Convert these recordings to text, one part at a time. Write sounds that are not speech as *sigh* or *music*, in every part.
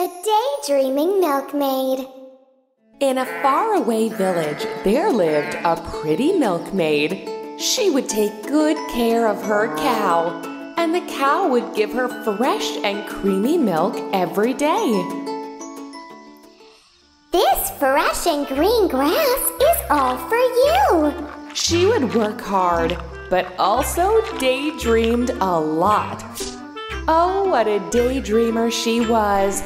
The Daydreaming Milkmaid. In a faraway village, there lived a pretty milkmaid. She would take good care of her cow, and the cow would give her fresh and creamy milk every day. This fresh and green grass is all for you. She would work hard, but also daydreamed a lot. Oh, what a daydreamer she was!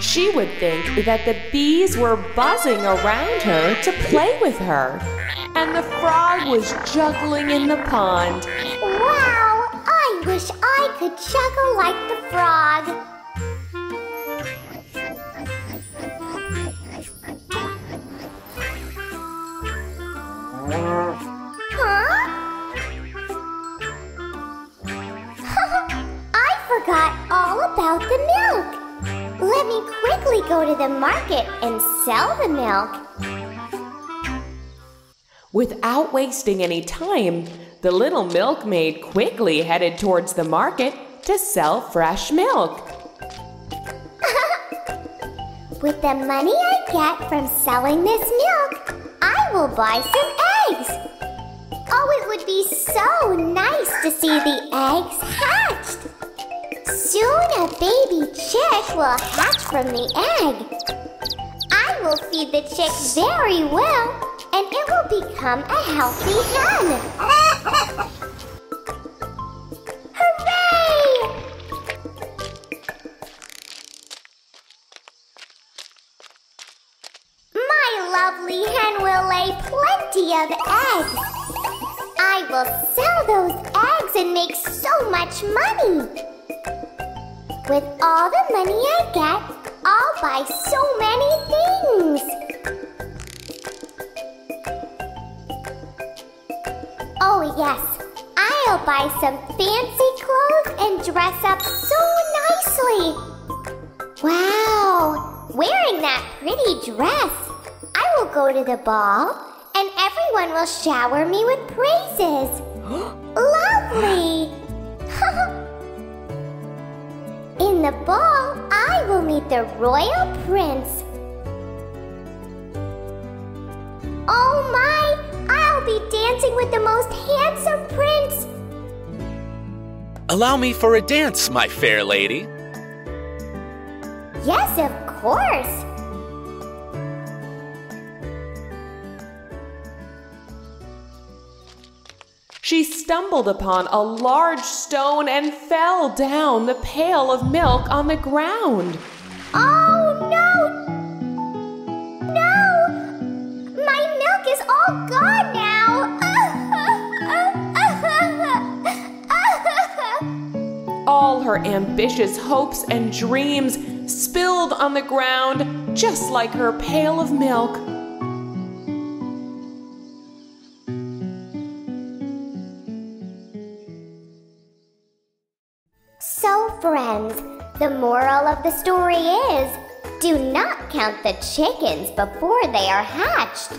She would think that the bees were buzzing around her to play with her, and the frog was juggling in the pond. Wow, I wish I could juggle like the frog. Huh? *laughs* I forgot all about the milk. Quickly go to the market and sell the milk. Without wasting any time, the little milkmaid quickly headed towards the market to sell fresh milk. *laughs* With the money I get from selling this milk, I will buy some eggs. Oh, it would be so nice to see the eggs hatched. Soon a baby chick will hatch from the egg. I will feed the chick very well, and it will become a healthy hen. *laughs* Hooray! My lovely hen will lay plenty of eggs. I will sell those eggs and make so much money. With all the money I get, I'll buy so many things. Oh, yes, I'll buy some fancy clothes and dress up so nicely. Wow, wearing that pretty dress, I will go to the ball and everyone will shower me with praises. *gasps* Lovely! The ball, I will meet the royal prince. Oh my! I'll be dancing with the most handsome prince. Allow me for a dance, my fair lady. Yes, of course. She stumbled upon a large stone and fell down the pail of milk on the ground. Oh no! No! My milk is all gone now! All her ambitious hopes and dreams spilled on the ground, just like her pail of milk. Friends, the moral of the story is do not count the chickens before they are hatched.